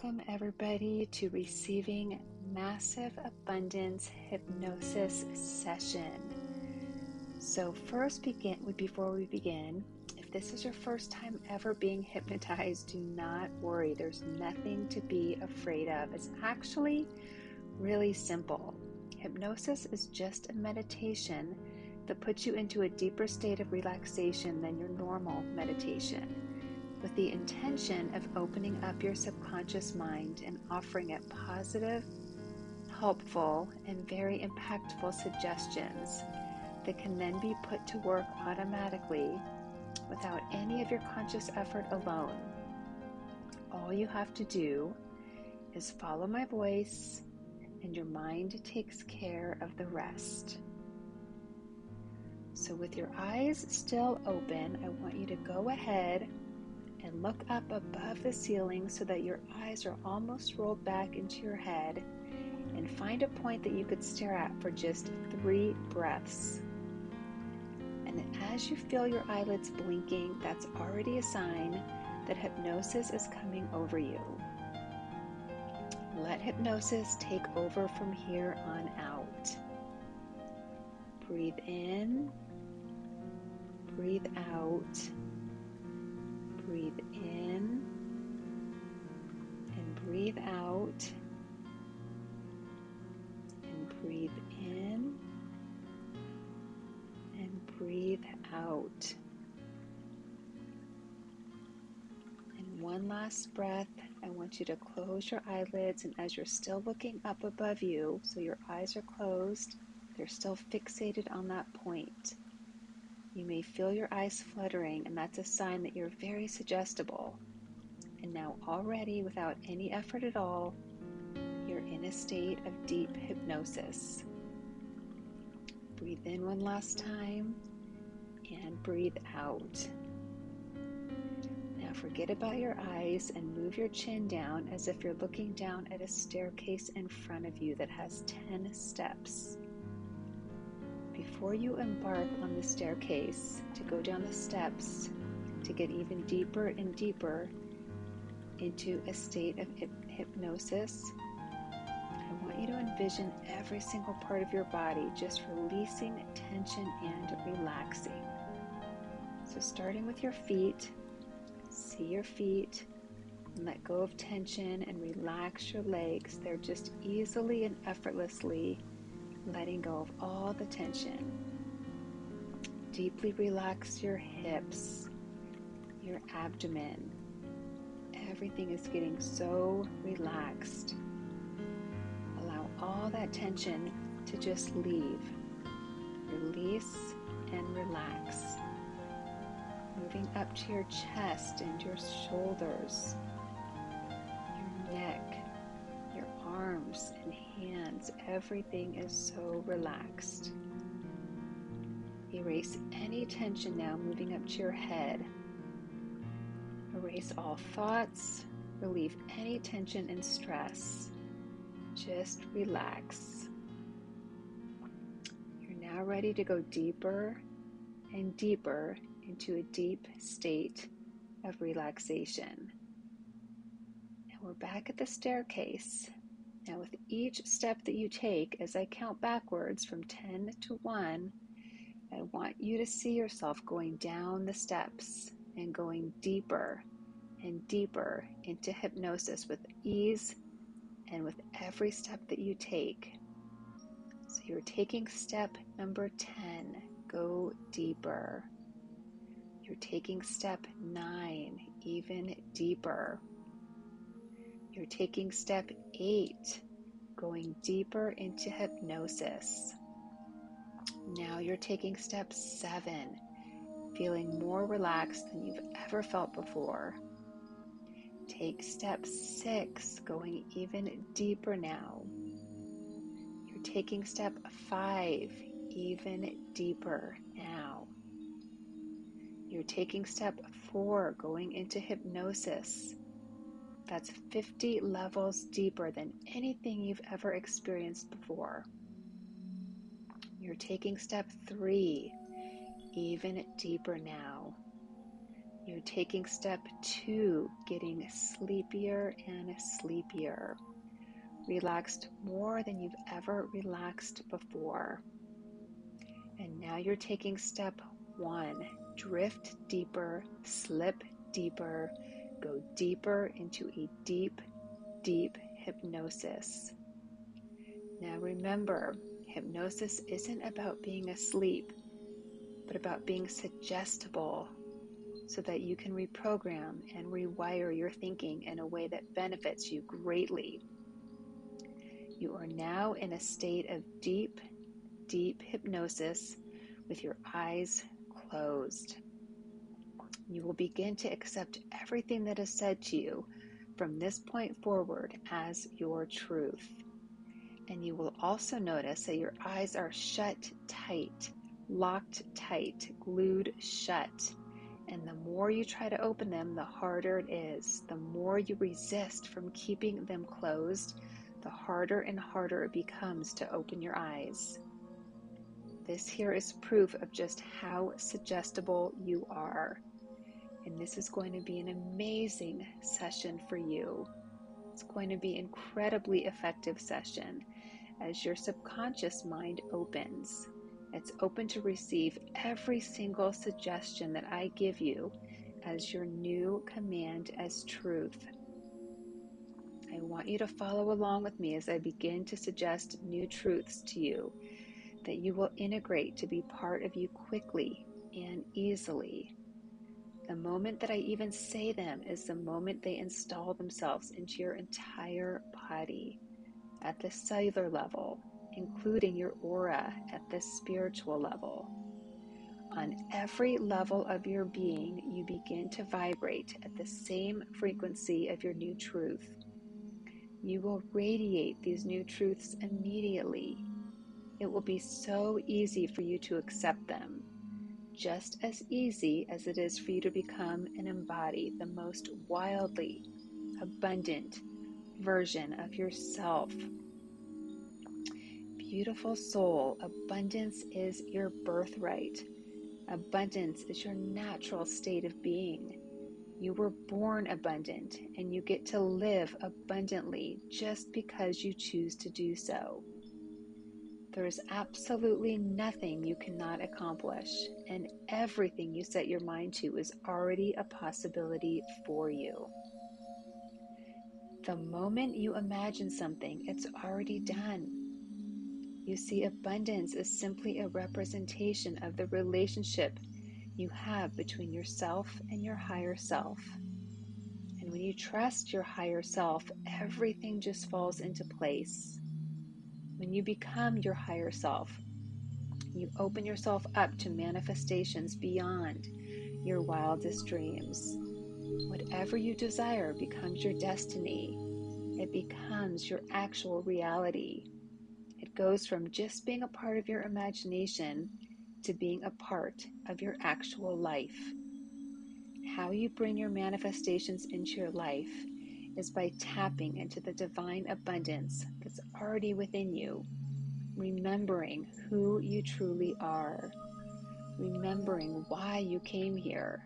Welcome, everybody, to receiving Massive Abundance Hypnosis Session. So, first, begin before we begin, if this is your first time ever being hypnotized, do not worry. There's nothing to be afraid of. It's actually really simple. Hypnosis is just a meditation that puts you into a deeper state of relaxation than your normal meditation with the intention of opening up your subconscious mind and offering it positive, helpful, and very impactful suggestions that can then be put to work automatically without any of your conscious effort alone. All you have to do is follow my voice, and your mind takes care of the rest. So, with your eyes still open, I want you to go ahead and look up above the ceiling so that your eyes are almost rolled back into your head and find a point that you could stare at for just three breaths. And as you feel your eyelids blinking, that's already a sign that hypnosis is coming over you. Let hypnosis take over from here on out. Breathe in, breathe out breathe in and breathe out and breathe in and breathe out. And one last breath. I want you to close your eyelids, and as you're still looking up above you, so your eyes are closed, they're still fixated on that point. You may feel your eyes fluttering, and that's a sign that you're very suggestible. And now, already, without any effort at all, you're in a state of deep hypnosis. Breathe in one last time and breathe out. Now, forget about your eyes and move your chin down as if you're looking down at a staircase in front of you that has 10 steps before you embark on the staircase to go down the steps to get even deeper and deeper into a state of hypnosis, I want you to envision every single part of your body just releasing tension and relaxing. So, starting with your feet, see your feet and let go of tension and relax your legs. They're just easily and effortlessly letting go of all the tension. Deeply relax your hips, your abdomen. Everything is getting so relaxed. Allow all that tension to just leave. Release and relax. Moving up to your chest and your shoulders, everything is so relaxed. Erase any tension now, moving up to your head. Erase all thoughts, relieve any tension and stress. Just relax. You're now ready to go deeper and deeper into a deep state of relaxation. And we're back at the staircase. Now, with each step that you take, as I count backwards from 10 to 1, I want you to see yourself going down the steps and going deeper and deeper into hypnosis with ease and with every step that you take. So you're taking step number 10, go deeper. You're taking step 9, even deeper. You're taking step eight, going deeper into hypnosis. Now you're taking step seven, feeling more relaxed than you've ever felt before. Take step six, going even deeper now. You're taking step five, even deeper now. You're taking step four, going into hypnosis that's 50 levels deeper than anything you've ever experienced before. You're taking step three, even deeper now. You're taking step two, getting sleepier and sleepier. Relaxed more than you've ever relaxed before. And now you're taking step one, drift deeper, slip deeper, go deeper into a deep, deep hypnosis. Now remember, hypnosis isn't about being asleep, but about being suggestible so that you can reprogram and rewire your thinking in a way that benefits you greatly. You are now in a state of deep, deep hypnosis with your eyes closed. You will begin to accept everything that is said to you from this point forward as your truth. And you will also notice that your eyes are shut tight, locked tight, glued shut. And the more you try to open them, the harder it is. The more you resist from keeping them closed, the harder and harder it becomes to open your eyes. This here is proof of just how suggestible you are. And this is going to be an amazing session for you. It's going to be incredibly effective session as your subconscious mind opens. It's open to receive every single suggestion that I give you as your new command as truth. I want you to follow along with me as I begin to suggest new truths to you that you will integrate to be part of you quickly and easily. The moment that I even say them is the moment they install themselves into your entire body at the cellular level, including your aura at the spiritual level. On every level of your being, you begin to vibrate at the same frequency of your new truth. You will radiate these new truths immediately. It will be so easy for you to accept them, just as easy as it is for you to become and embody the most wildly abundant version of yourself. Beautiful soul, abundance is your birthright. Abundance is your natural state of being. You were born abundant and you get to live abundantly just because you choose to do so. There is absolutely nothing you cannot accomplish, and everything you set your mind to is already a possibility for you. The moment you imagine something, it's already done. You see, abundance is simply a representation of the relationship you have between yourself and your higher self. And when you trust your higher self, everything just falls into place. When you become your higher self, you open yourself up to manifestations beyond your wildest dreams. Whatever you desire becomes your destiny. It becomes your actual reality. It goes from just being a part of your imagination to being a part of your actual life. How you bring your manifestations into your life is by tapping into the divine abundance that's already within you, remembering who you truly are, remembering why you came here.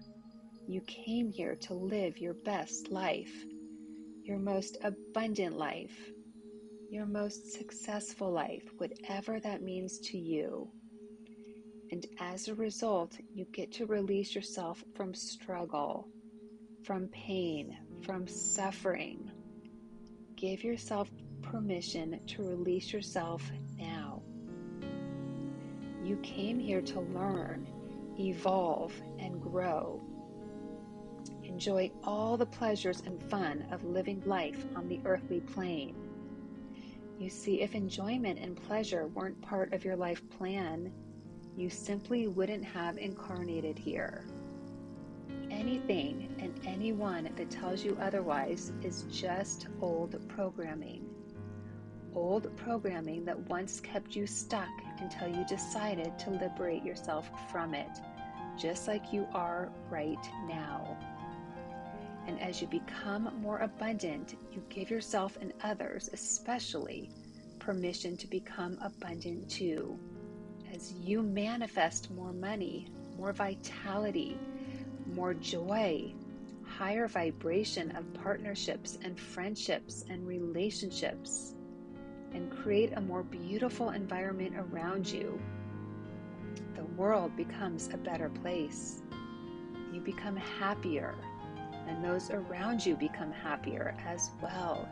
You came here to live your best life, your most abundant life, your most successful life, whatever that means to you. And as a result, you get to release yourself from struggle, from pain, from suffering. Give yourself permission to release yourself now. You came here to learn, evolve, and grow. Enjoy all the pleasures and fun of living life on the earthly plane. You see, if enjoyment and pleasure weren't part of your life plan, you simply wouldn't have incarnated here. Anything and anyone that tells you otherwise is just old programming. Old programming that once kept you stuck until you decided to liberate yourself from it, just like you are right now. And as you become more abundant, you give yourself and others, especially, permission to become abundant too. As you manifest more money, more vitality, more joy, higher vibration of partnerships and friendships and relationships, and create a more beautiful environment around you, the world becomes a better place. You become happier, and those around you become happier as well.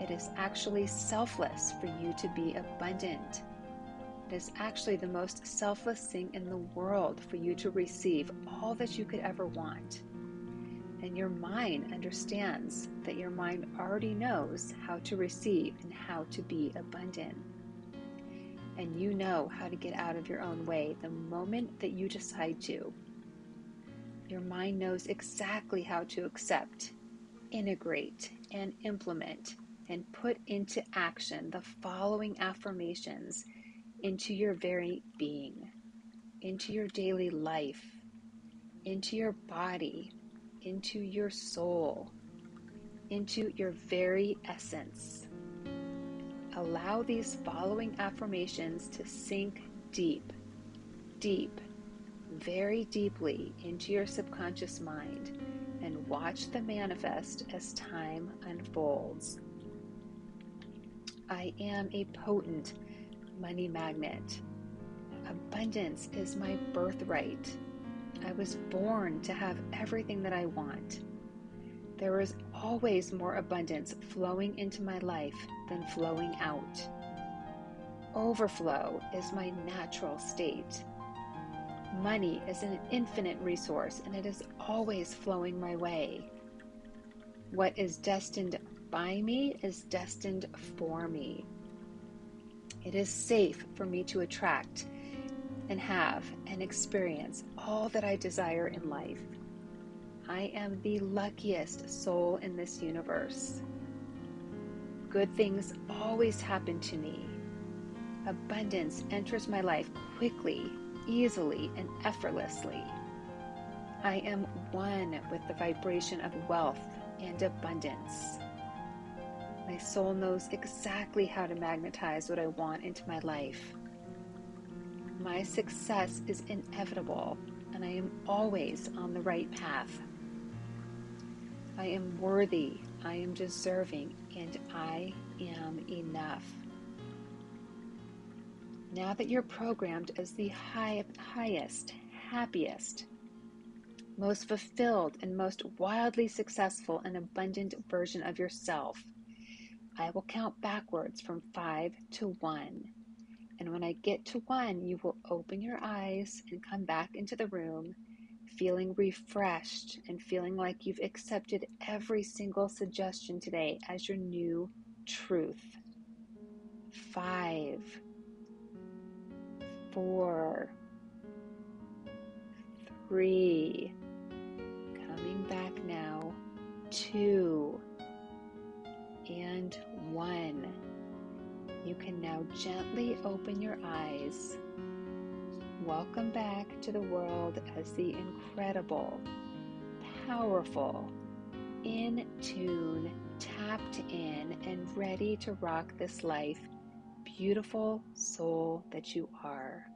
It is actually selfless for you to be abundant. It is actually the most selfless thing in the world for you to receive all that you could ever want. And your mind understands that your mind already knows how to receive and how to be abundant. And you know how to get out of your own way the moment that you decide to. Your mind knows exactly how to accept, integrate, and implement and put into action the following affirmations into your very being, into your daily life, into your body, into your soul, into your very essence. Allow these following affirmations to sink deep, deep, very deeply into your subconscious mind and watch them manifest as time unfolds. I am a potent money magnet. Abundance is my birthright. I was born to have everything that I want. There is always more abundance flowing into my life than flowing out. Overflow is my natural state. Money is an infinite resource and it is always flowing my way. What is destined by me is destined for me. It is safe for me to attract and have and experience all that I desire in life. I am the luckiest soul in this universe. Good things always happen to me. Abundance enters my life quickly, easily, and effortlessly. I am one with the vibration of wealth and abundance. My soul knows exactly how to magnetize what I want into my life. My success is inevitable, and I am always on the right path. I am worthy, I am deserving, and I am enough. Now that you're programmed as the high, highest, happiest, most fulfilled, and most wildly successful and abundant version of yourself, I will count backwards from five to one. And when I get to one, you will open your eyes and come back into the room feeling refreshed and feeling like you've accepted every single suggestion today as your new truth. Five, four, three, coming back now, two and one. You can now gently open your eyes. Welcome back to the world as the incredible, powerful, in tune, tapped in, and ready to rock this life, beautiful soul that you are.